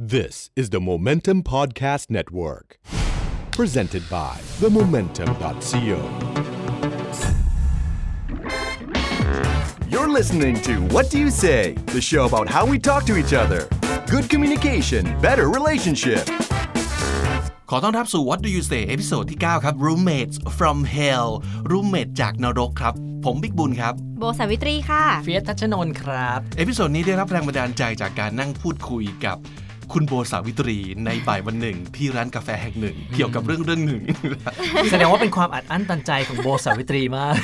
This is the Momentum Podcast Network, presented by themomentum.co. You're listening to What Do You Say, the show about how we talk to each other. Good communication, better relationship. ขอต้อนรับสู่ What Do You Say เอพิโซดที่ 9 ครับ Roommates from Hell Roommate จากนรกครับ ผมบิ๊กบุญครับ โบสาวิตรีค่ะ เฟียสทัชนนท์ครับ เอพิโซดนี้ได้รับแรงบันดาลใจจากการนั่งพูดคุยกับ คุณโบสาวิตรีในบ่ายวันหนึ่ง ที่ร้านกาแฟแห่งหนึ่ง เกี่ยวกับเรื่องเรื่องหนึ่ง แสดงว่าเป็นความอัดอั้นตันใจของโบสาวิตรีมาก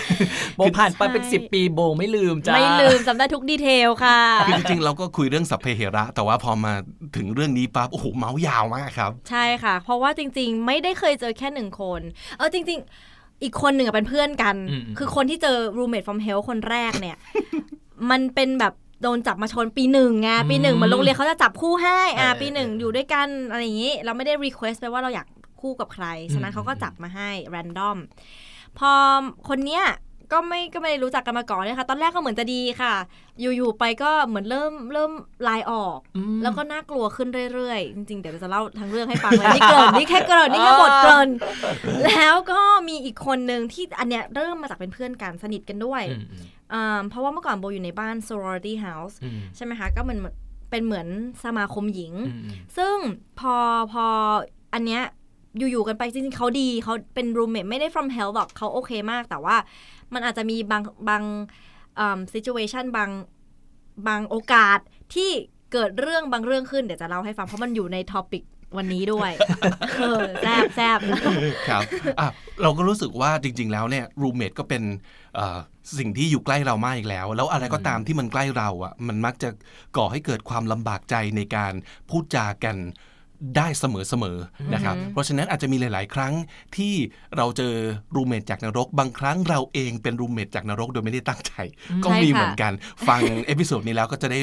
โบผ่านไปเป็นใช่10 ปีโบไม่ลืมจ้าไม่ลืมจำได้ทุกดีเทลค่ะคือจริงๆ เราก็คุยเรื่องสัพเพเหระ แต่ว่าพอมาถึงเรื่องนี้ปั๊บโอ้โหเมาส์ยาวมากครับ ใช่ค่ะ เพราะว่าจริง ๆ ไม่ได้เคยเจอแค่หนึ่งคน เออจริง ๆ อีกคนหนึ่งอะเป็นเพื่อนกัน คือคนที่เจอ roommate from hell คนแรกเนี่ย มันเป็นแบบ โดนจับมาชนปีหนึ่งไงปีหนึ่งเหมือนโรงเรียนเขาจะจับคู่ให้อ่าปีหนึ่งอยู่ด้วยกันอะไรอย่างนี้ เราไม่ได้ request ไปว่าเราอยากคู่กับใคร ฉะนั้นเขาก็จับมาให้ random พอคนเนี้ยก็ไม่ก็ไม่ได้รู้จักกันมาก่อนเลยค่ะตอนแรกก็เหมือนจะดีค่ะ อยู่ๆไปก็เหมือนเริ่มเริ่มลายออก แล้วก็น่ากลัวขึ้นเรื่อยๆ จริงๆ เดี๋ยวจะเล่าทั้งเรื่องให้ฟังเลยนี่เกริ่นนี่แค่เกริ่นนี่แค่บทเกริ่นแล้วก็มีอีกคนหนึ่งที่อันเนี้ยเริ่มมาจากเป็นเพื่อนกันสนิทกันด้วยอืมอืมอ่า เพราะว่าเมื่อก่อนโบอยู่ในบ้าน sorority house อืมใช่ไหมคะ ก็เหมือนเป็นเหมือนสมาคมหญิงอืมอืมซึ่งพอพออันเนี้ยอยู่ๆกันไปจริงๆเขาดีเขาเป็น roommate ไม่ได้ from hell หรอกเขาโอเคมาก แต่ว่ามันอาจจะมีบางบางอ่า situation บางบางโอกาสที่เกิดเรื่องบางเรื่องขึ้นเดี๋ยวจะเล่าให้ฟัง เพราะมันอยู่ในท็อปิกวันนี้ด้วยเออแซบแซบครับอะเราก็รู้สึกว่าจริง ๆ แล้วเนี่ย roommate ก็เป็นเอ่อ สิ่งที่อยู่ใกล้เรามากอีกแล้ว แล้วอะไรก็ตามที่มันใกล้เราอะ มันมักจะก่อให้เกิดความลำบากใจในการพูดจากันได้เสมอๆนะครับ เพราะฉะนั้นอาจจะมีหลาย ๆ ครั้งที่เราเจอ roommate จากนรก บางครั้งเราเองเป็น roommate จากนรกโดยไม่ได้ตั้งใจ ก็มีใช่ค่ะเหมือนกัน ฟังเอพิโซดนี้แล้วก็จะได้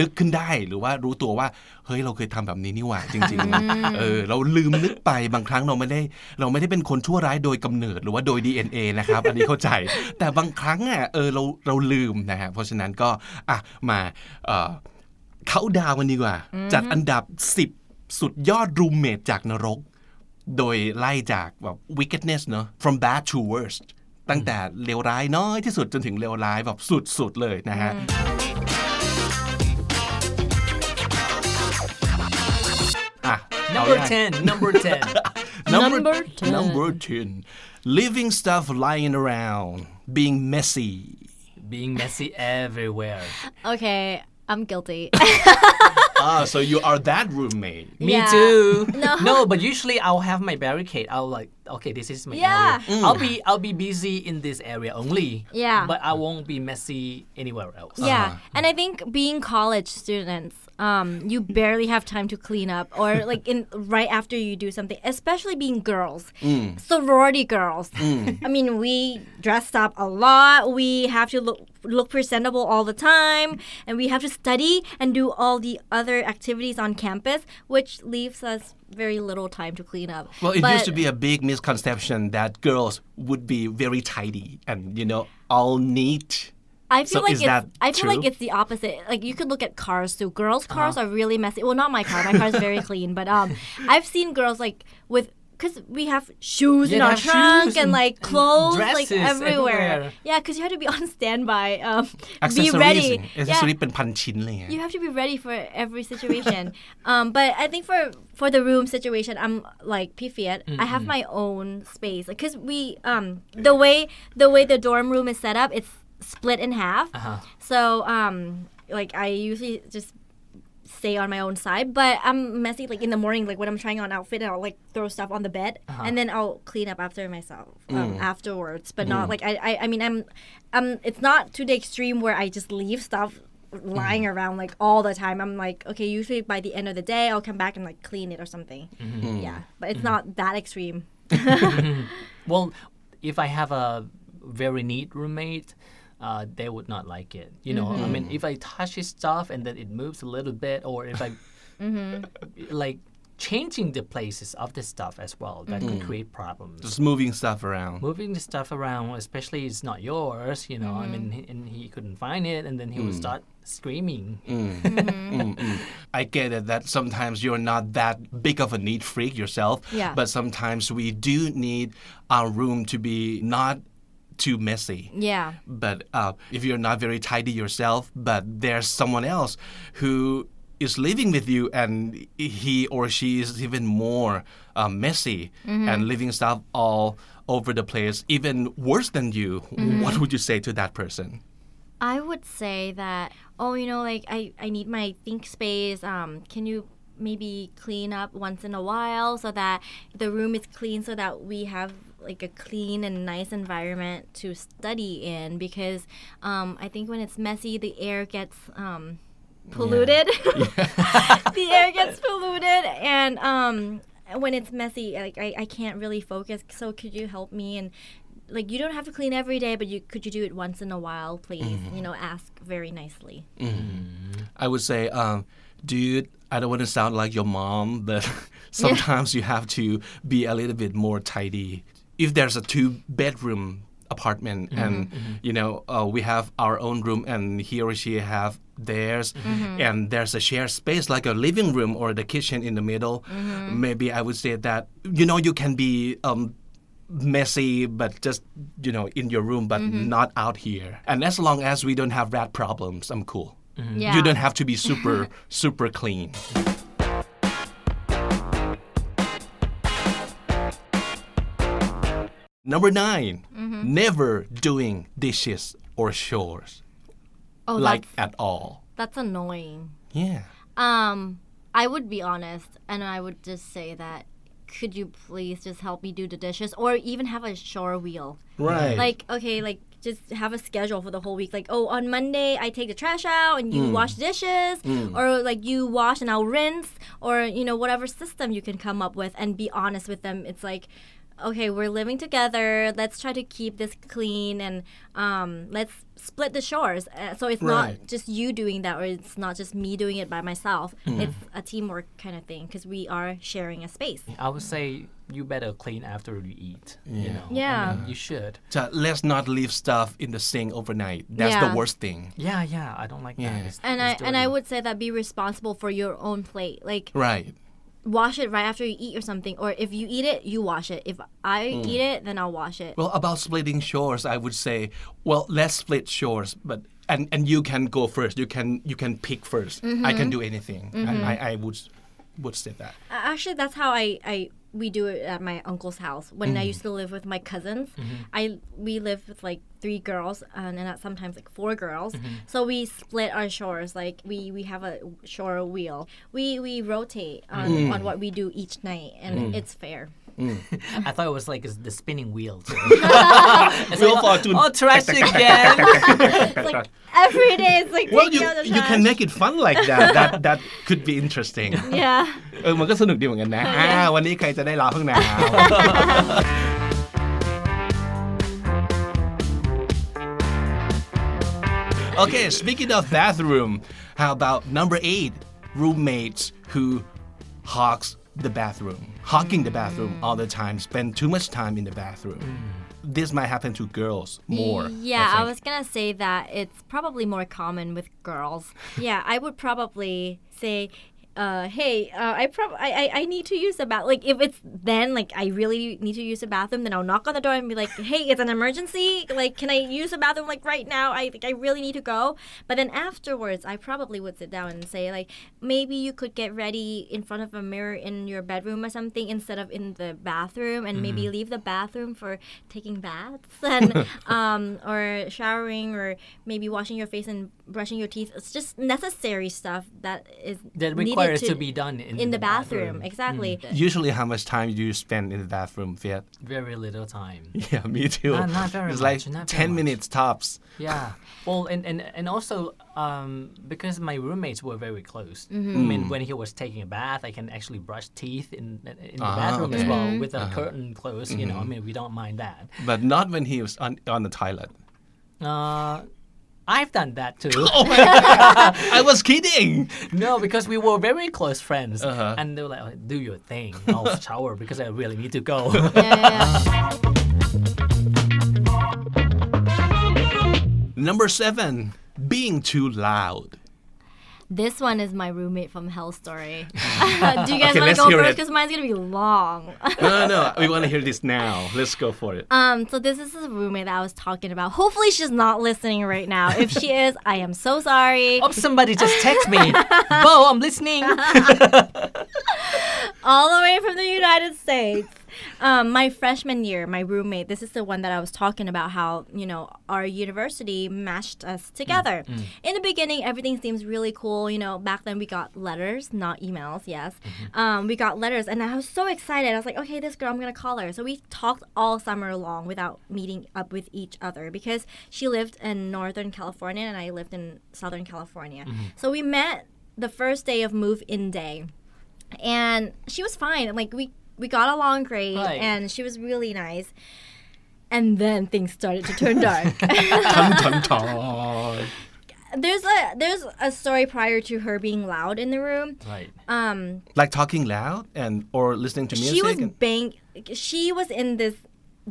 นึกขึ้นได้หรือว่ารู้ตัวว่าเฮ้ยเราเคยทำแบบนี้นี่หว่าจริงๆเออเราลืมนึกไปบางครั้งเราไม่ได้ เราไม่ได้เป็นคนชั่วร้ายโดยกำเนิดหรือว่าโดย DNA นะครับอันนี้เข้าใจ แต่บางครั้งอะเออเราเราลืมนะฮะเพราะฉะนั้นก็อะมาเอ่อเขาดาวกันดีกว่า จัดอันดับ 10 สุดยอดรูมเมทจากนรก โดยไล่จากแบบ wickedness เนอะ from bad to worst ตั้งแต่เลวร้ายน้อยที่สุดจนถึงเลวร้ายแบบสุดๆเลยนะฮะ Number 10. Number 10. number, number 10. Number 10. Leaving stuff lying around, being messy. Being messy everywhere. Okay, I'm guilty. ah, so you are that roommate. Me yeah. too. No. no, but usually I'll have my barricade. I'll like, okay, this is my yeah. area. Mm. I'll be I'll be busy in this area only. Yeah. But I won't be messy anywhere else. Yeah. Uh -huh. And I think being college students, um, you barely have time to clean up, or like in right after you do something, especially being girls, sorority girls. I mean, we dress up a lot. We have to look look presentable all the time, and we have to study and do all the other activities on campus, which leaves us very little time to clean up. well it But- used to be a big misconception that girls would be very tidy and you know all neat I feel so like it's, I feel true? like it's the opposite. Like you could look at cars too. Girls' cars uh-huh. are really messy. Well, not my car. My car is very clean, but um, I've seen girls like with because we have shoes yeah, in our trunk and like clothes and like everywhere. everywhere. Yeah, because you have to be on standby. Um, be ready. Yeah. You have to be ready for every situation. um, but I think for for the room situation, I'm like Pifiat. Mm-hmm. I have my own space because we um the way the way the dorm room is set up, it's split in half. Uh-huh. So um like I usually just stay on my own side, but I'm messy like in the morning, like when I'm trying on outfit, I'll like throw stuff on the bed and then I'll clean up after myself um, afterwards. But not like I, I I mean I'm um it's not to the extreme where I just leave stuff lying around like all the time. I'm like, okay, usually by the end of the day I'll come back and like clean it or something. Yeah. But it's not that extreme. Well, if I have a very neat roommate, uh, they would not like it. You know, I mean, mm-hmm. if I touch his stuff and then it moves a little bit, or if I mm-hmm. like changing the places of the stuff as well, that could mm-hmm. create problems. just moving stuff around Moving the stuff around, especially it's not yours, you know. I mean, he- and he couldn't find it, and then he would mm. start screaming. Mm. I get it that sometimes you're not that big of a neat freak yourself. Yeah. But sometimes we do need our room to be not too messy. Yeah. But uh, if you're not very tidy yourself, but there's someone else who is living with you and he or she is even more uh, messy and leaving stuff all over the place, even worse than you, what would you say to that person? I would say that, oh, you know, like I, I need my think space. Um, can you maybe clean up once in a while so that the room is clean so that we have like a clean and nice environment to study in because um, I think when it's messy, the air gets um, polluted. the air gets polluted, and um, when it's messy, like I, I can't really focus. So could you help me and like you don't have to clean every day, but you could you do it once in a while, please? You know, ask very nicely. I would say, um, dude, I don't want to sound like your mom, but sometimes you have to be a little bit more tidy. If there's a two bedroom apartment mm-hmm, and mm-hmm. you know uh, we have our own room and he or she have theirs mm-hmm. and there's a shared space like a living room or the kitchen in the middle maybe i would say that you know you can be um, messy but just you know in your room but not out here. And as long as we don't have rat problems i'm cool. Yeah. you don't have to be super super clean number 9 Mm-hmm. never doing dishes or chores Oh, like at all that's annoying. yeah Um, I would be honest, and I would just say that. Could you please just help me do the dishes, or even have a chore wheel? right Like, okay, like just have a schedule for the whole week. Like, oh, on Monday I take the trash out and you wash dishes, or like you wash and I'll rinse, or you know whatever system you can come up with, and be honest with them. It's like, okay, we're living together. Let's try to keep this clean and um, let's split the chores. Uh, so it's Right. not just you doing that, or it's not just me doing it by myself. It's a teamwork kind of thing because we are sharing a space. I would say you better clean after you eat. You know, I Yeah. mean, you should. so let's not leave stuff in the sink overnight that's Yeah. the worst thing Yeah, yeah. I don't like Yeah. that. It's- And I it's and I would say that be responsible for your own plate. Like right wash it right after you eat or something. Or if you eat it, you wash it. If I Mm. eat it, then I'll wash it. Well, about splitting chores, I would say, well, let's split chores, but and and you can go first. You can you can pick 1st I can do anything. And I, I would would say that. Actually, that's how I, I we do it at my uncle's house. When I used mm. to live with my cousins, mm-hmm. I we lived with like three girls and then sometimes like four girls. Mm-hmm. So we split our chores. Like we we have a chore wheel. We we rotate on, mm. on what we do each night, and mm. it's fair. I thought it was like the spinning wheel. Too. Wheel fortune. oh, trash again. It's like every day. It's like Well, taking you out the you can trash. make it fun like that. That that could be interesting. yeah. เออมันก็สนุกดีเหมือนกันนะอ่าวันนี้ใครจะได้ลาห้องน้ำ Okay, speaking of bathroom, how about number eight? Roommates who hogs the bathroom, hogging the bathroom all the time, spend too much time in the bathroom. This might happen to girls more. Yeah, I, think. was gonna say that it's probably more common with girls. Yeah, I would probably say, uh, "Hey, uh, I prob I, I I need to use the bath." Like if it's then like I really need to use the bathroom, then I'll knock on the door and be like, "Hey, it's an emergency. Like, can I use the bathroom like right now? I like I really need to go." But then afterwards, I probably would sit down and say like, maybe you could get ready in front of a mirror in your bedroom or something instead of in the bathroom, and maybe leave the bathroom for taking baths and um, or showering or maybe washing your face and brushing your teeth. It's just necessary stuff that is that needed requires to, be done in, in the bathroom. Exactly. Usually, how much time do you spend in the bathroom, Fiat? Very little time. Yeah, me too. Not- not very it's much, like not very 10 much. minutes tops. Yeah. Well, and, and, and also um, because my roommates were very close. Mm-hmm. I mean, when he was taking a bath, I can actually brush teeth in in the Ah, bathroom as okay. well with a curtain closed. You know, I mean, we don't mind that. But not when he was on, on the toilet. Uh, I've done that too. Oh my god! I was kidding! no, because we were very close friends, Uh-huh. and they were like, "Oh, "Do your thing. I'll shower because I really need to go." yeah, yeah, yeah. Number seven, being too loud. This one is my roommate from Hell story. Do you guys Okay, want to go first? it. Because mine's gonna be long. no, no, no. We want to hear this now. Let's go for it. um, so this is the roommate that I was talking about. Hopefully, she's not listening right now. If she is, I am so sorry. Oh, somebody just text me. Bo, I'm listening. all the way from the United States. Um, my freshman year, my roommate, this is the one that I was talking about how, you know, our university matched us together. In the beginning, everything seems really cool. You know, back then we got letters, not emails, yes. Um, we got letters, and I was so excited. I was like, okay, this girl, I'm going to call her. So we talked all summer long without meeting up with each other because she lived in Northern California and I lived in Southern California. So we met the first day of move in day and she was fine. Like we we got along great, Right. and she was really nice. And then things started to turn dark. There's a there's a story prior to her being loud in the room. right. Um, Like talking loud and or listening to music. she was and- bang. She was in this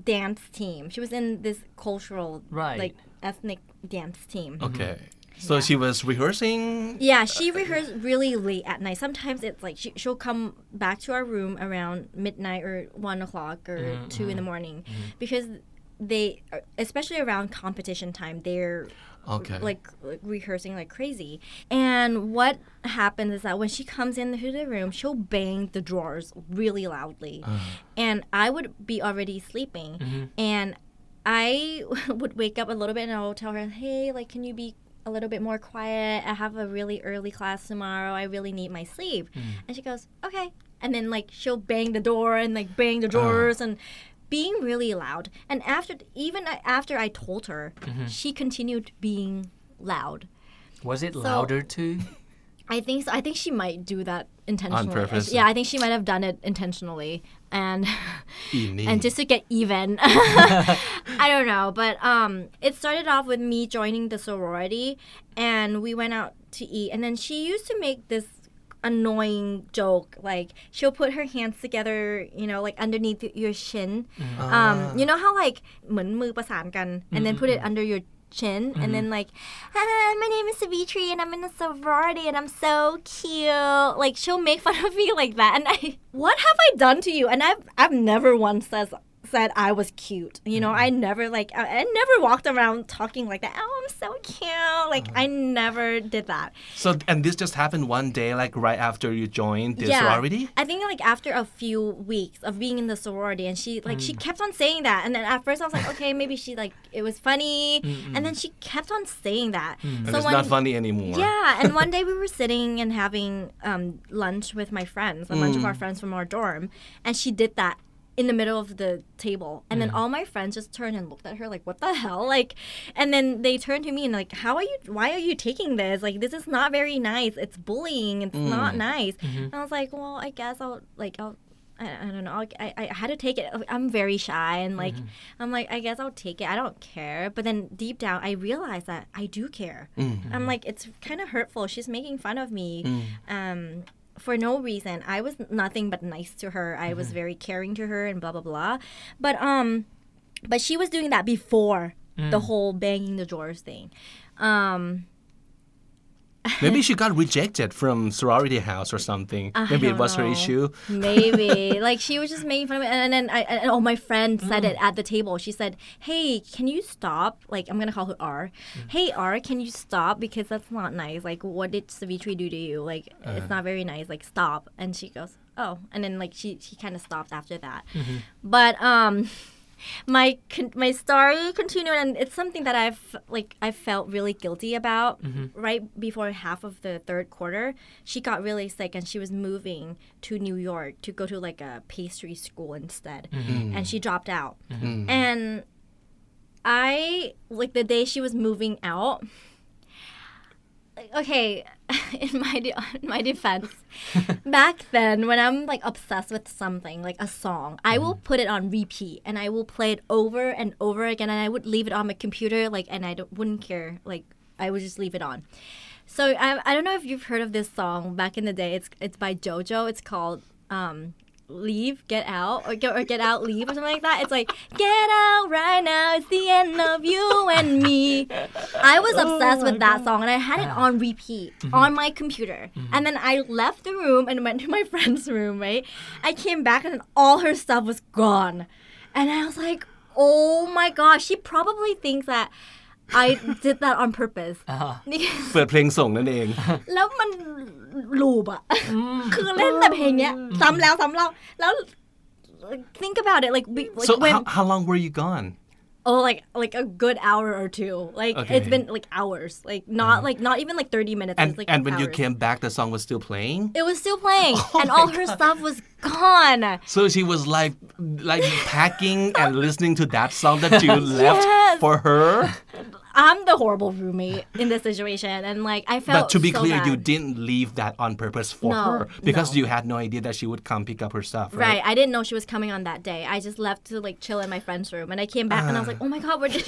dance team. She was in this cultural, Right. like ethnic dance team. okay. So she was rehearsing. Yeah, she rehearsed really late at night. Sometimes it's like she, she'll come back to our room around midnight or one o'clock or mm-hmm, 2 in the mm-hmm. morning mm-hmm. because they, especially around competition time, they're Okay. like, like rehearsing like crazy. And what happens is that when she comes into the room, she'll bang the drawers really loudly, uh-huh. and I would be already sleeping, and I would wake up a little bit and I'll tell her, hey, like, can you be a little bit more quiet? I have a really early class tomorrow. I really need my sleep. Hmm. And she goes, okay. And then, like, she'll bang the door and, like, bang the uh. drawers and being really loud. And after, even after I told her, mm-hmm. she continued being loud. Was it louder too? I think so. I think she might do that intentionally. purpose. Yeah, I think she might have done it intentionally. And Evening. and just to get even. I don't know, but um, it started off with me joining the sorority, and we went out to eat. And then she used to make this annoying joke, like she'll put her hands together, you know, like underneath your shin. Um, you know how like เหมือนมือประสานกัน and then put it under your chin and then like ah, my name is Savitri and I'm in a sorority and I'm so cute. Like she'll make fun of me like that and I what have I done to you? And I've I've never once said said I was cute. You know I mm-hmm. never like I, I never walked around talking like that. Oh I'm so cute. Like uh-huh. I never did that. So and this just happened one day, like right after you joined the sorority. I think like after a few weeks of being in the sorority, and she like she mm. kept on saying that, and then at first I was like, okay, maybe she like it was funny, and then she kept on saying that. Mm. And So it's one, not funny anymore. yeah, and one day we were sitting and having um, lunch with my friends, a bunch of our mm. friends from our dorm, and she did that in the middle of the table and then mm. all my friends just turned and looked at her like what the hell like and then they turned to me and like how are you why are you taking this like this is not very nice it's bullying it's mm. not nice mm-hmm. and i was like well i guess i'll like i'll I, I don't know. I, I had to take it. I'm very shy, and like, mm-hmm. I'm like, I guess I'll take it. I don't care. But then deep down, I realized that I do care. Mm-hmm. I'm like, it's kind of hurtful. She's making fun of me. Mm. Um, for no reason. I was nothing but nice to her. I was very caring to her and blah blah blah. But um but she was doing that before the whole banging the drawers thing. Um Maybe she got rejected from sorority house or something. Maybe it was her issue. maybe like she was just making fun of it and then I and oh my friend said it at the table. She said, "Hey, can you stop? Like I'm going to call her R. Mm. Hey R, can you stop because that's not nice. Like what did Savitri do to you? Like it's uh-huh. not very nice. Like stop." And she goes, "Oh." And then like she she kind of stopped after that. Mm-hmm. But um my con- my story continued and it's something that I've like I felt really guilty about mm-hmm. right before half of the third quarter. She got really sick and she was moving to New York to go to like a pastry school instead. Mm-hmm. And she dropped out. Mm-hmm. And I like the day she was moving out okay in my de- in my defense back then when i'm like obsessed with something like a song i will put it on repeat and i will play it over and over again and i would leave it on my computer like and i don't, wouldn't care like i would just leave it on. So I, I don't know if you've heard of this song back in the day it's it's by jojo it's called um leave, get out, or get, or get out, leave, or something like that. It's like, get out right now. It's the end of you and me. I was obsessed oh with that song and I had it on repeat mm-hmm. on my computer. Mm-hmm. And then I left the room and went to my friend's room, right? I came back and all her stuff was gone. And I was like, oh my gosh, she probably thinks that I did that on purpose. เปิดเพลงส่งนั่นเอง แล้วมันลูปอะคือเล่นแต่เพลงเนี้ยซ้ำแล้วซ้ำเล่าแล้ว think about it like we like so when how, how long were you gone oh like like a good hour or two. Like Okay. it's been like hours. Like not uh-huh. like not even like 30 minutes. And like and when you came back the song was still playing? It was still playing. Oh and all her stuff was gone. So she was like like packing and listening to that song that you left Yes. for her I'm the horrible roommate in this situation and like I felt but to be so clear you didn't leave that on purpose for No, her because no. you had no idea that she would come pick up her stuff right, Right, I didn't know she was coming on that day. I just left to like chill in my friend's room, and I came back and I was like, "Oh my god, where did,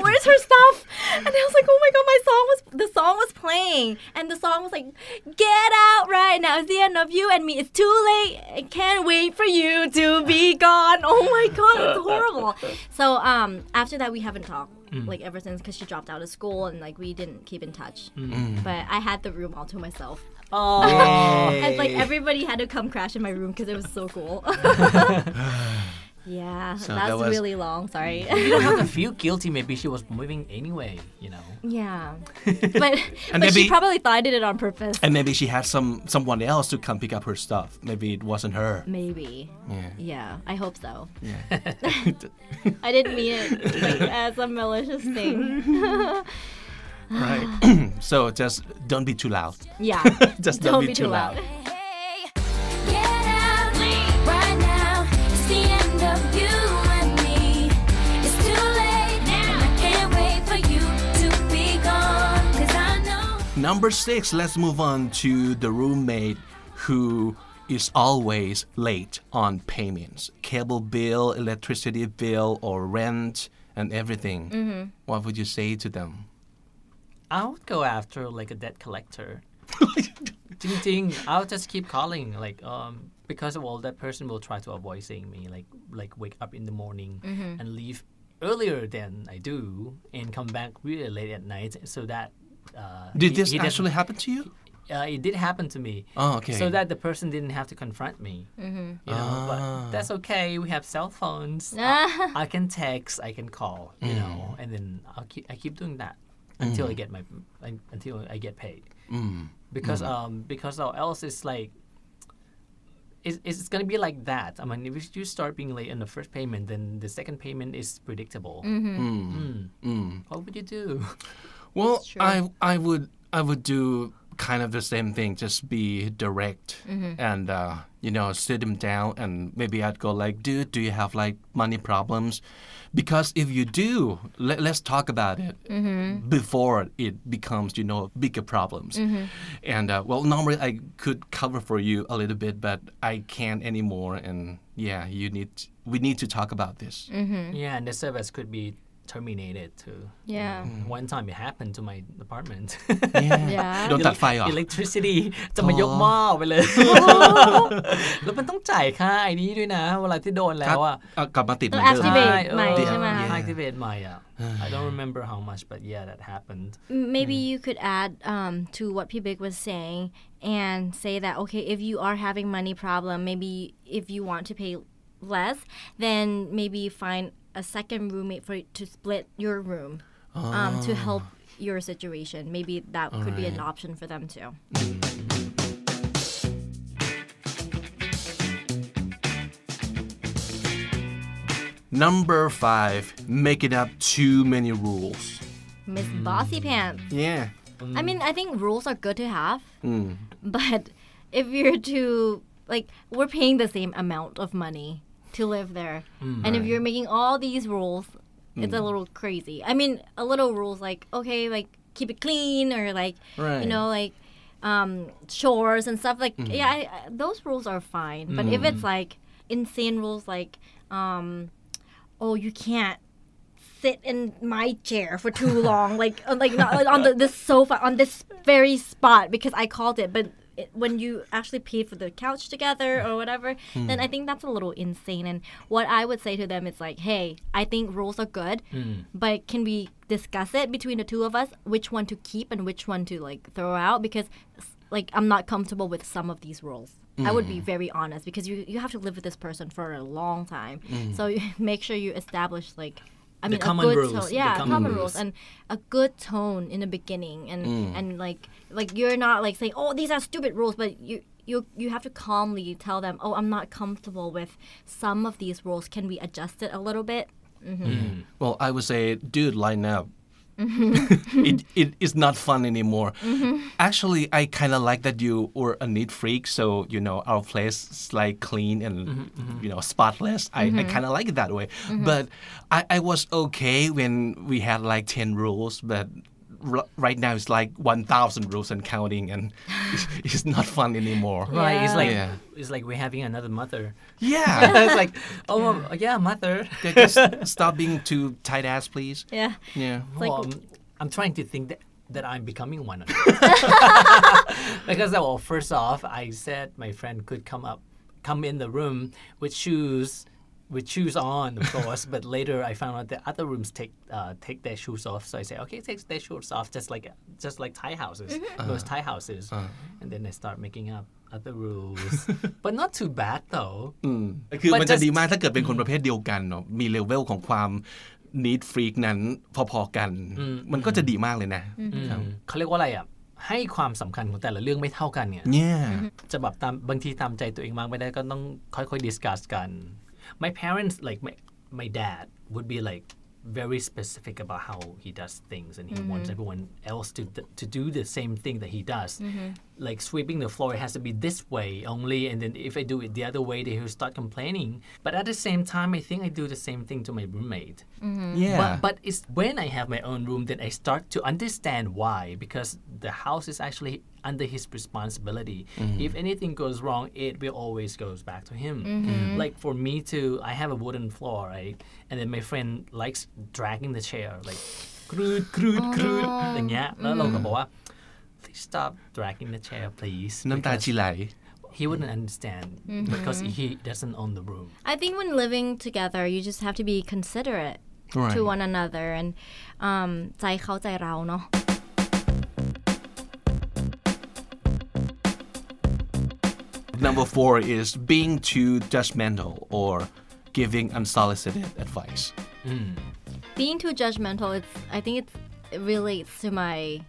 where is her stuff?" And I was like, "Oh my god, my song was the song was playing, and the song was like, "Get out right now, it's the end of you and me. It's too late. I can't wait for you to be gone." Oh my god, it's horrible. So um, after that, we haven't talked Mm. like ever since because she dropped out of school and like we didn't keep in touch. Mm. Mm. But I had the room all to myself. Oh, And like everybody had to come crash in my room because it was so cool. yeah, So that's that was- really long. Sorry. you don't have to feel guilty. Maybe she was moving anyway. You know. yeah, but but maybe- she probably thought I did it on purpose. and maybe she had some someone else to come pick up her stuff maybe it wasn't her Maybe. yeah Yeah, I hope so. yeah I didn't mean it like, as a malicious thing. right so just don't be too loud Yeah. just don't, Don't be, be too too loud. loud. Number six, let's move on to the roommate who is always late on payments cable bill, electricity bill, or rent, and everything. Mm-hmm. What would you say to them? I would go after like a debt collector. ding ding. I'll just keep calling like um because all that person will try to avoid seeing me like like wake up in the morning mm-hmm. and leave earlier than I do and come back really late at night so that uh, Did this he doesn't- actually happen to you? uh, it did happen to me. Oh, okay. So that the person didn't have to confront me. Mm-hmm. You know, Ah. but that's okay. We have cell phones. I, I can text. I can call. You Mm. know, and then I'll keep. I keep doing that until I get my until I get paid. Mm. Because um because or else it's like. It's, it's gonna be like that. I mean, if you start being late in the first payment, then the second payment is predictable. Mm. What would you do? Well, I I would I would do kind of the same thing. Just be direct and uh, you know sit him down and maybe I'd go like, dude, do you have like money problems? Because if you do, let, let's talk about it before it becomes you know bigger problems. And uh, well, normally I could cover for you a little bit, but I can't anymore. And yeah, you need we need to talk about this. Yeah, and the service could be terminated too. Yeah. One time it happened to my apartment. Yeah. Yeah. โดนตัดไฟเหรอ electricity จะมายกหม้อไปเลย แล้วมันต้องจ่ายค่าไอ้นี้ด้วยนะ เวลาที่โดนแล้วอ่ะ เอากลับมาติดเหมือน ต้อง เดิม activate ใช่เออ ใหม่ใช่ไหมคะ yeah, activate ใหม่อ่ะ I don't remember how much but yeah that happened maybe you could add um, to what P Big was saying and say that okay, if you are having money problem, maybe if you want to pay less, then maybe find a second roommate for to split your room um, to ah. help your situation. Maybe that could be an option for them too. Number five, making up too many rules. Miss Bossy hmm. Pants. Yeah. I mean, I think rules are good to have, hmm. but if you're to like, we're paying the same amount of money to live there, and if you're making all these rules, it's a little crazy. I mean, a little rules like okay, like keep it clean or like Right. you know like um chores and stuff like yeah, I, I, those rules are fine. But if it's like insane rules like um oh you can't sit in my chair for too long like uh, like not, like, on the this sofa on this very spot because I called it but it, when you actually paid for the couch together or whatever, then hmm. I think that's a little insane. And what I would say to them is like, hey, I think rules are good, hmm. but can we discuss it between the two of us, which one to keep and which one to like throw out? Because like I'm not comfortable with some of these rules. I would be hmm. very honest because you you have to live with this person for a long time. So make sure you establish like I The mean common a good rules, tone. the Yeah, common common, rules. rules and a good tone in the beginning and mm. and like like you're not like saying oh these are stupid rules but you you you have to calmly tell them oh I'm not comfortable with some of these rules can we adjust it a little bit mm-hmm. mm. Well, I would say, dude, line up. Mm-hmm. it, it is not fun anymore. Mm-hmm. Actually, I kind of like that you were a neat freak, so you know our place is like clean and mm-hmm, you know spotless. I, I kind of like it that way. But I, I was okay when we had like ten rules, but r- right now it's like one thousand rules and counting, and it's, it's not fun anymore. Right. It's like Yeah. it's like we're having another mother. Yeah, it's like oh yeah, mother. just stop being too tight ass, please. yeah Yeah. like- well, I'm, I'm trying to think that, that I'm becoming one. because well, first off, I said my friend could come up, come in the room with shoes, with shoes on, of course. but later I found out that other rooms take uh, take their shoes off. So I say, okay, take their shoes off, just like just like Thai houses, those Thai houses. And then I start making up other rules, but not too bad though. คือ But มันจะ just- ดีมากถ้าเกิดเป็นคนประเภทเดียวกันเนาะมีเลเวลของความนิดฟรีกนั้นพอๆกัน มันก็จะดีมากเลยนะครับเขาเรียกว่าอะไรอะให้ความสำคัญของแต่ละเรื่องไม่เท่ากันเนี่ยเนี่ย จะแบบตามบางทีตามใจตัวเองมากไม่ได้ก็ต้องค่อยๆ discuss กัน my parents like my my dad would be like very specific about how he does things and he mm-hmm. wants everyone else to to do the same thing that he does. Mm-hmm. Like sweeping the floor it has to be this way only and then if I do it the other way they will start complaining. But at the same time I think I do the same thing to my roommate. Mm-hmm. Yeah. But, but it's when I have my own room that I start to understand why because the house is actually under his responsibility. If anything goes wrong, it will always goes back to him. Like for me to, I have a wooden floor, right? And then my friend likes dragging the chair, like ครูดครูดครูดอย่างเงี้ยแล้วเราก็บอกว่า please stop dragging the chair please น้ำตา because ชิไหล he wouldn't understand because he doesn't own the room I think when living together, you just have to be considerate Right. to one another and um ใจเขาใจเราเนาะ number four is being too judgmental or giving unsolicited advice. Hmm. Being too judgmental it's i think it's it relates to my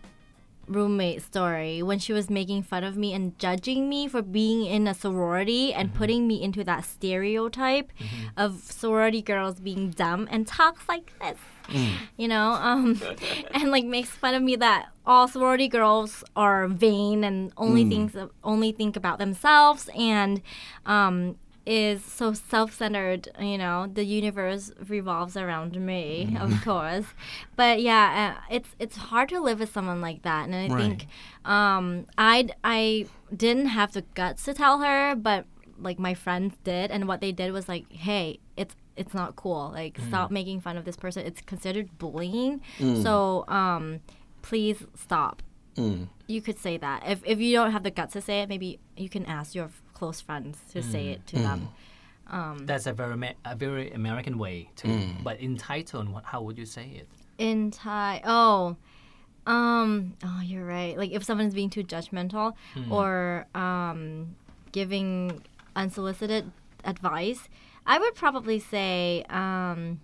roommate story when she was making fun of me and judging me for being in a sorority and putting me into that stereotype of sorority girls being dumb and talks like this you know um and like makes fun of me that all sorority girls are vain and only things only think about themselves and um is so self-centered you know the universe revolves around me of course. But yeah uh, it's it's hard to live with someone like that. And i Right. think um i i didn't have the guts to tell her but like my friends did. And what they did was like hey it's it's not cool. Like stop making fun of this person. It's considered bullying. So um please stop. You could say that. If, if you don't have the guts to say it maybe you can ask your close friends to say it to them that's a very Ma- a very American way too but in Thai tone what, how would you say it in Thai. Oh, um, oh, you're right. Like if someone's being too judgmental or um, giving unsolicited advice, I would probably say, um,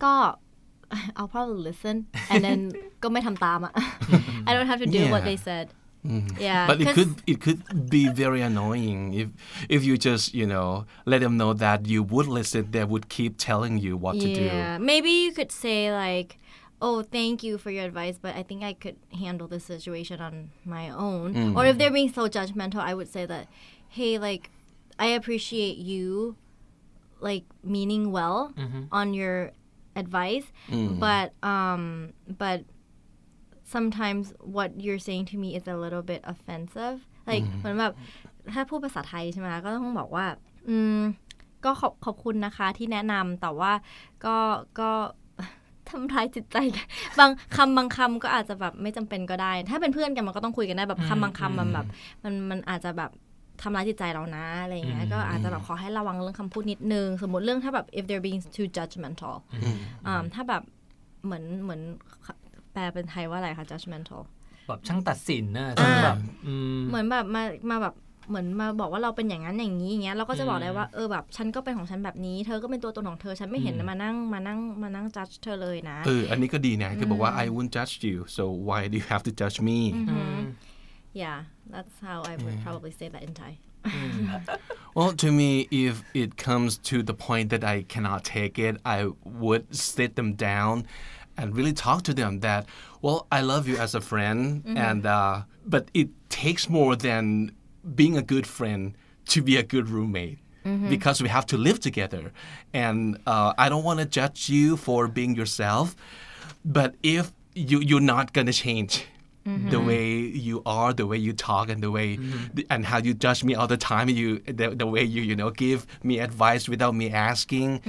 ก็ I'll probably listen and then ก็ไม่ทำตามอะ I don't have to do what Yeah. they said. Mm-hmm. Yeah, but it 'cause- could it could be very annoying if if you just you know let them know that you would listen they would keep telling you what to do. Yeah, maybe you could say like, "Oh, thank you for your advice, but I think I could handle this situation on my own." Mm-hmm. Or if they're being so judgmental, I would say that, "Hey, like, I appreciate you, like meaning well mm-hmm. on your advice, but um, but sometimes what you're saying to me is a little bit offensive. Like เหมือนแบบถ้าพูดภาษาไทยใช่ไหมก็ต้องบอกว่า อืม ก็ขอบขอบคุณนะคะที่แนะนำแต่ว่าก็ก็ทำร้ายจิตใจกันบางคำบางคำก็อาจจะแบบไม่จำเป็นก็ได้ ถ้าเป็นเพื่อนกันมันก็ต้องคุยกันได้แบบคำบางคำมันแบบ มันมันอาจจะแบบทำร้ายจิตใจเรานะอะไรอย่างเงี้ยก็อาจจะแบบขอให้ระวังเรื่องคำพูดนิดนึง สมมติเรื่องถ้าแบบ if they're being too judgmental อ่าถ้าแบบเหมือนเหมือน แปลเป็นไทยว่าอะไรคะ judgmental แบบช่างตัดสินนะช่างแบบอืมเหมือนแบบมามาแบบเหมือนมาบอกว่าเราเป็นอย่างนั้นอย่างนี้อย่างเงี้ยเราก็จะบอกได้ว่าเออแบบฉันก็เป็นของฉันแบบนี้ เธอก็เป็นตัวตนของเธอฉันไม่เห็นมานั่งมานั่งมานั่งจัดเธอเลยนะเอออันนี้ก็ดีนะคือบอกว่า I won't judge you so why do you have to judge me yeah that's how I would probably say that in Thai Well, to me, if it comes to the point that I cannot take it, I would sit them down and really talk to them that, well, I love you as a friend, mm-hmm. and uh, but it takes more than being a good friend to be a good roommate. Mm-hmm. Because we have to live together, and uh, I don't want to judge you for being yourself, but if you you're not gonna change, the mm-hmm. way you are, the way you talk, and the way and how you judge me all the time. You the, the way you you know give me advice without me asking.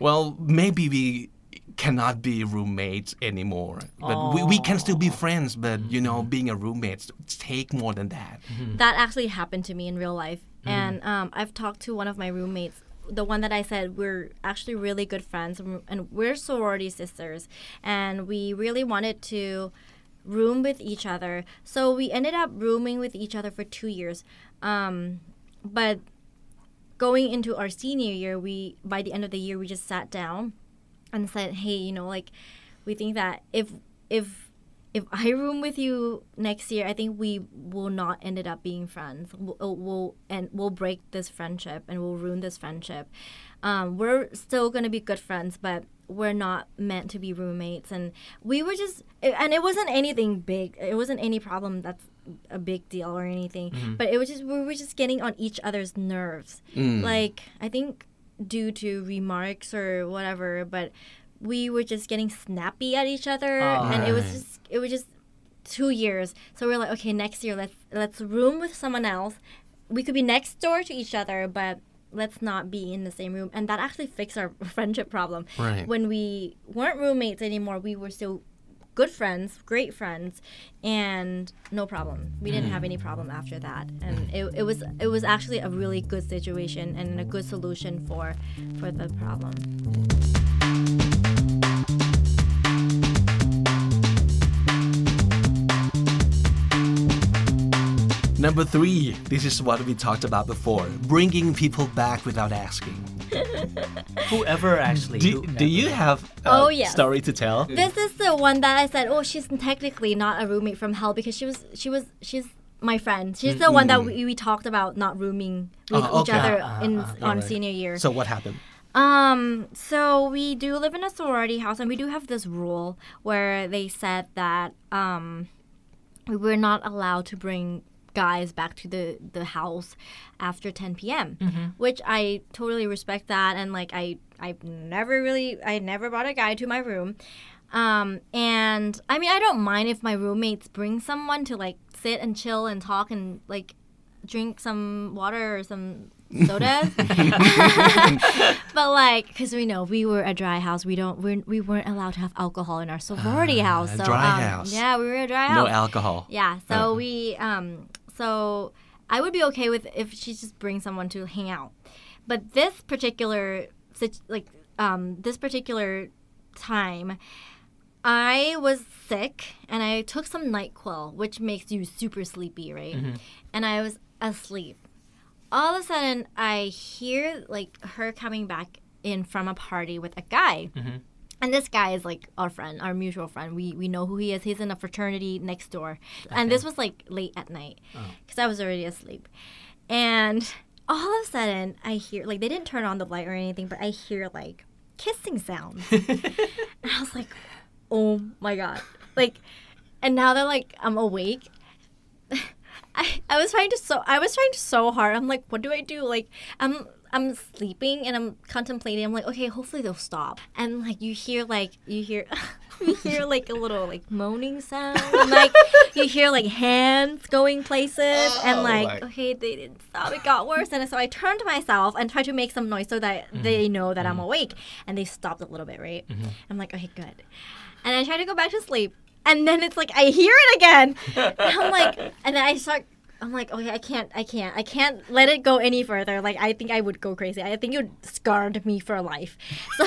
Well, maybe we cannot be roommates anymore. But we, we can still be friends. But you know, being a roommate take more than that. that actually happened to me in real life. And um, I've talked to one of my roommates the one that I said we're actually really good friends and- and we're sorority sisters and we really wanted to room with each other. So we ended up rooming with each other for two years. Um, but going into our senior year we by the end of the year we just sat down and said hey you know like we think that if if if I room with you next year, I think we will not ended up being friends. We'll, uh, we'll and we'll break this friendship and we'll ruin this friendship. Um, we're still gonna be good friends, but we're not meant to be roommates. And we were just, and it wasn't anything big. It wasn't any problem that's a big deal or anything. But it was just we were just getting on each other's nerves. Like I think due to remarks or whatever, but we were just getting snappy at each other ah. and it was just it was just two years. So we're like okay next year let's let's room with someone else. We could be next door to each other but let's not be in the same room. And that actually fixed our friendship problem. Right. when we weren't roommates anymore we were still good friends great friends and no problem. We didn't have any problem after that. And it, it was it was actually a really good situation and a good solution for for the problem. Number three, this is what we talked about before: bringing people back without asking. whoever actually Do, whoever. do you have a Oh, yes. story to tell? This is the one that I said, oh, she's technically not a roommate from hell because she was, she was, she's my friend. She's the one that we, we talked about not rooming with Oh, each other Ah, in ah, on alright. senior year. So what happened? Um, so we do live in a sorority house, and we do have this rule where they said that um, we were not allowed to bring guys back to the the house after 10 p.m. which I totally respect that and like I I never really I never brought a guy to my room um and I mean I don't mind if my roommates bring someone to like sit and chill and talk and like drink some water or some sodas but like because we know we were a dry house we don't we're, we weren't allowed to have alcohol in our sorority house so dry um, house. yeah we were a dry house. No alcohol. yeah, so we um so I would be okay with if she just brings someone to hang out. But this particular like um this particular time I was sick and I took some NyQuil, which makes you super sleepy, right? And I was asleep. All of a sudden I hear like her coming back in from a party with a guy. And this guy is like our friend, our mutual friend. We we know who he is. He's in a fraternity next door. And this was like late at night oh. because I was already asleep. And all of a sudden, I hear like they didn't turn on the light or anything, but I hear like kissing sounds. and I was like, "Oh my god!" Like, and now that like I'm awake, I, I was trying to so I was trying so hard. I'm like, what do I do? Like I'm I'm sleeping and I'm contemplating. I'm like, okay, hopefully they'll stop. And like you hear like you hear you hear like a little like moaning sound. And like you hear like hands going places oh. and oh like my- okay, they didn't stop. It got worse. And so I turned to myself and tried to make some noise so that mm-hmm. they know that I'm mm-hmm. awake. And they stopped a little bit, right? Mm-hmm. I'm like, okay, good. And I try to go back to sleep. And then it's like I hear it again. And I'm like, and then I start. I'm like, okay, I can't, I can't, I can't let it go any further. Like, I think I would go crazy. I think it would scarred me for life. So,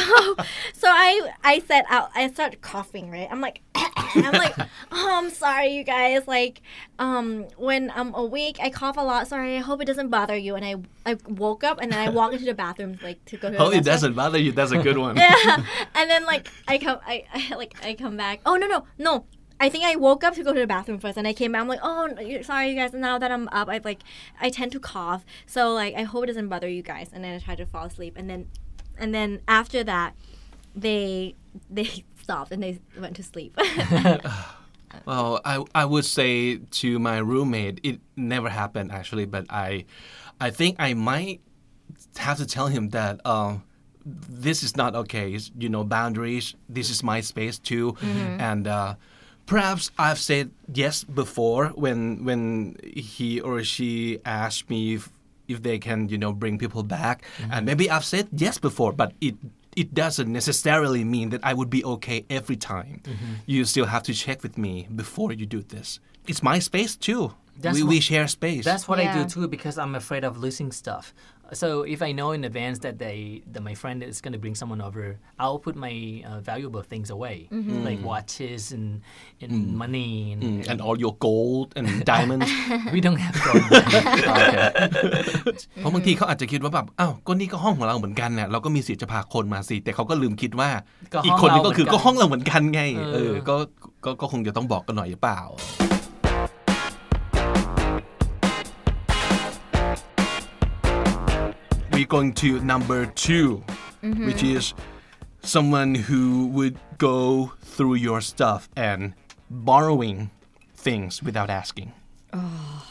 so I, I said out, I start coughing, right? I'm like, I'm like, oh, I'm sorry, you guys. Like, um, when I'm awake, I cough a lot. Sorry, I hope it doesn't bother you. And I, I woke up and then I walk into the bathroom, like to go to. the Hope it doesn't bother you. That's a good one. Yeah. and then like I come I, I like I come back. Oh no no no. I think I woke up to go to the bathroom first, and I came back. I'm like, oh, sorry, you guys. Now that I'm up, I like, I tend to cough, so like, I hope it doesn't bother you guys. And then I tried to fall asleep, and then, and then after that, they they stopped and they went to sleep. Well, I I would say to my roommate, it never happened actually, but I I think I might have to tell him that um, this is not okay. It's, you know, boundaries. This is my space too, and uh, perhaps I've said yes before when when he or she asked me if if they can you know bring people back, mm-hmm. and maybe I've said yes before, but it. It doesn't necessarily mean that I would be okay every time. Mm-hmm. You still have to check with me before you do this. It's my space too. That's we, what- we share space. That's what I do too because I'm afraid of losing stuff. So if I know in advance that they that my friend is going to bring someone over, I'll put my uh, valuable things away, like watches and and money and, Mm, and all your gold and diamonds we don't have gold. เพราะบางทีเขาอาจจะคิดว่าแบบอ้าวก็นี่ก็ห้องของเราเหมือนกันเนี่ยเราก็มีสิทธิ์จะพาคนมาสิแต่เขาก็ลืมคิดว่าก็ห้องอีกคนนึงก็คือเราเหมือนกันก็ห้องเราเหมือนกันไงเออเออก็ก็ก็คงจะต้องบอกกันหน่อยหรือเปล่า We're going to number 2 mm-hmm. which is someone who would go through your stuff and borrowing things without asking. Oh,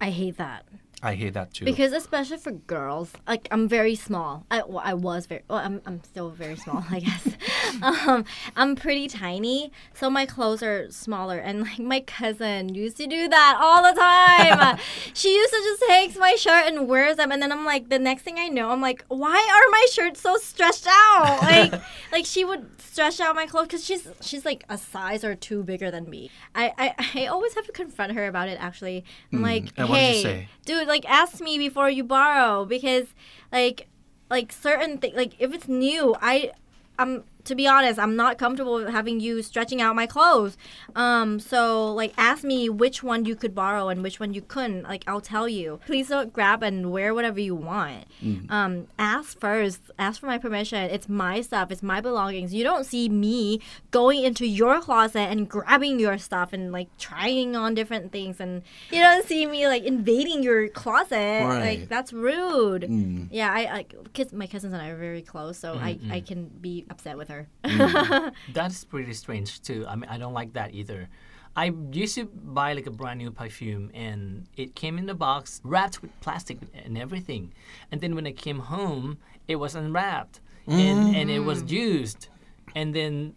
I hate that. I hate that too. Because especially for girls, like I'm very small. I, well, I was very. Well, I'm, I'm still very small, I guess. um, I'm pretty tiny, so my clothes are smaller. And like my cousin used to do that all the time. she used to just takes my shirt and wears them, and then I'm like, the next thing I know, I'm like, why are my shirts so stretched out? Like, like she would stretch out my clothes because she's she's like a size or two bigger than me. I I, I always have to confront her about it. Actually, I'm like, did you hey, dude like ask me before you borrow because like like certain things like if it's new i i'm to be honest i'm not comfortable with having you stretching out my clothes. Um so like ask me which one you could borrow and which one you couldn't. Like i'll tell you. Please don't grab and wear whatever you want. Um ask first. Ask for my permission. It's my stuff. It's my belongings. You don't see me going into your closet and grabbing your stuff and like trying on different things. And you don't see me like invading your closet. Right. like that's rude. Yeah i i kids my cousins and i are very close so i i can be upset with her mm. That's pretty strange too. I mean, I don't like that either. I used to buy like a brand new perfume and it came in the box wrapped with plastic and everything. And then when I came home, it was unwrapped and, and it was mm. used. And then,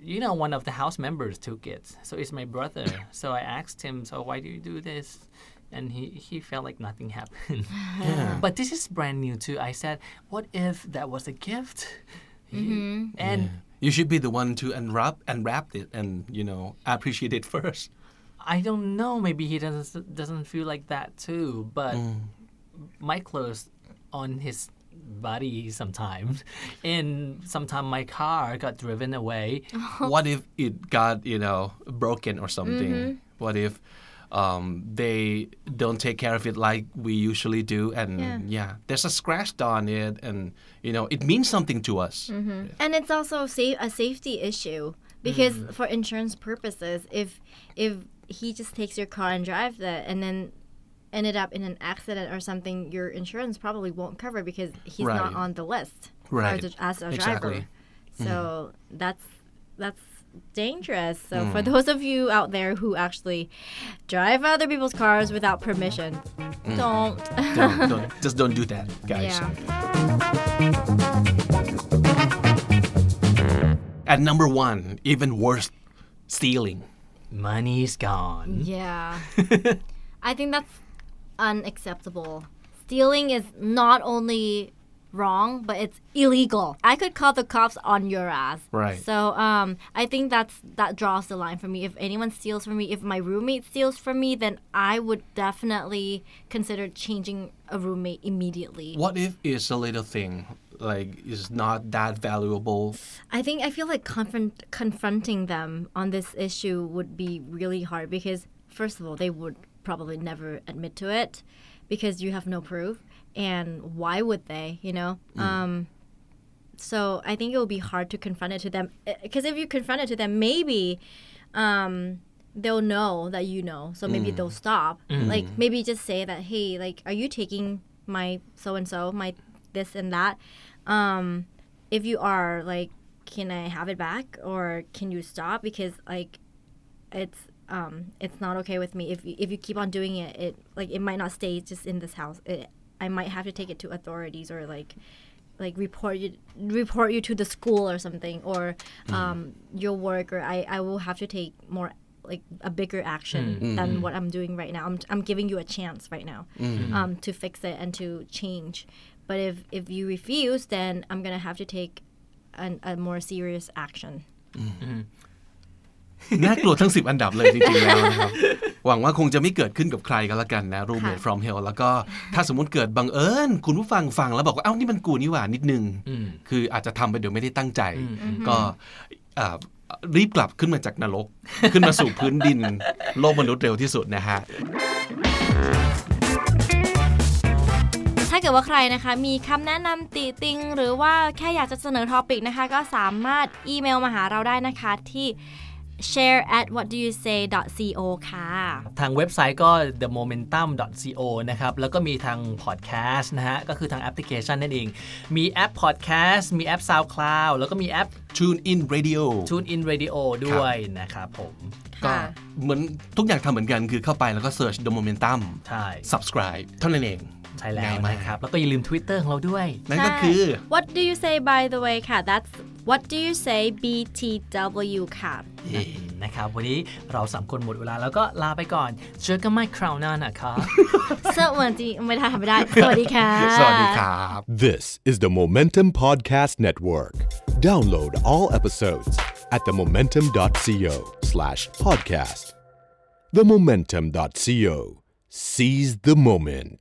you know, one of the house members took it. So it's my brother. so I asked him, So why do you do this? And he, he felt like nothing happened. But this is brand new too. I said, What if that was a gift? And You should be the one to unwrap unwrap it and you know appreciate it first. I don't know. Maybe he doesn't doesn't feel like that too. But my clothes on his body sometimes, and sometimes my car got driven away. what if it got you know broken or something? Mm-hmm. What if um, they don't take care of it like we usually do, and Yeah. yeah. there's a scratch on it, and you know it means something to us. Mm-hmm. and it's also sa- a safety issue because mm. for insurance purposes if if he just takes your car and drives it and then ended up in an accident or something your insurance probably won't cover because he's not on the list Right. as a, as a Exactly. driver mm-hmm. so that's that's dangerous. So for hmm. those of you out there who actually drive other people's cars without permission, hmm. don't. don't, don't, just don't do that guys yeah. at number one even worse stealing Money's gone. Yeah. I think that's unacceptable. Stealing is not only wrong, but it's illegal. I could call the cops on your ass. Right. So um I think that's that draws the line for me. If anyone steals from me, if my roommate steals from me, then I would definitely consider changing a roommate immediately. what if it's a little thing like is not that valuable I think I feel like confront, confronting them on this issue would be really hard because first of all they would probably never admit to it because you have no proof and why would they you know? Um, so I think it will be hard to confront it to them because if you confront it to them maybe um, they'll know that you know so maybe they'll stop. Like maybe just say that hey like are you taking my so and so my this and that? Um if you are like can i have it back or can you stop? Because like it's um it's not okay with me. If you, if you keep on doing it it like it might not stay just in this house. It, i might have to take it to authorities or like like report you report you to the school or something or um your work or i i will have to take more like a bigger action than what i'm doing right now. I'm, I'm giving you a chance right now um to fix it and to change. But if if you refuse then i'm gonna have to take an, a more serious action น่ากลัวทั้ง 10 อันดับเลยจริงๆแล้วนะครับ หวังว่าคงจะไม่เกิดขึ้นกับใครก็แล้วกันนะ roommate ค่ะ from hell แล้วก็ถ้าสมมติเกิดบังเอิญคุณผู้ฟังฟังแล้วบอกว่าเอ้านี่มันกูนี่หว่านิดนึง คืออาจจะทำไปโดยไม่ได้ตั้งใจ ก็อ่ารีบกลับขึ้นมาจากนรก ขึ้นมาสู่พื้นดิน โลกมนุษย์เร็วที่สุดนะฮะถ้าเกิดว่าใครนะคะ มีคำแนะนำติติง หรือว่าแค่อยากจะเสนอทอปิกนะคะ ก็สามารถอีเมลมาหาเราได้นะคะที่ share at what do you say co ค่ะ ทางเว็บไซต์ก็ themomentum.co นะครับ แล้วก็มีทางพอดแคสต์นะฮะ ก็คือทางแอปพลิเคชันนั่นเอง มีแอปพอดแคสต์ มีแอป SoundCloud แล้วก็มีแอป tune in radio TuneIn Radio ด้วยนะครับผมก็ค่ะเหมือนทุกอย่างทำเหมือนกันคือเข้าไปแล้วก็ search the momentum ใช่ subscribe เท่านั้นเอง ใช่แล้วง่ายมากนะครับ แล้วก็อย่าลืม Twitter ของเราด้วย นั่นก็คือใช่ What do you say by the way ค่ะ that's What do you say BTW ค่ะนะครับ วันนี้เราสามคนหมดเวลาแล้วก็ลาไปก่อน เจอกันใหม่คราวหน้านะครับสวัสดีไม่ได้ทำไม่ได้ สวัสดีค่ะ สวัสดีครับ This is the Momentum Podcast Network. Download all episodes at themomentum.co slash podcast. Themomentum.co. Seize the moment.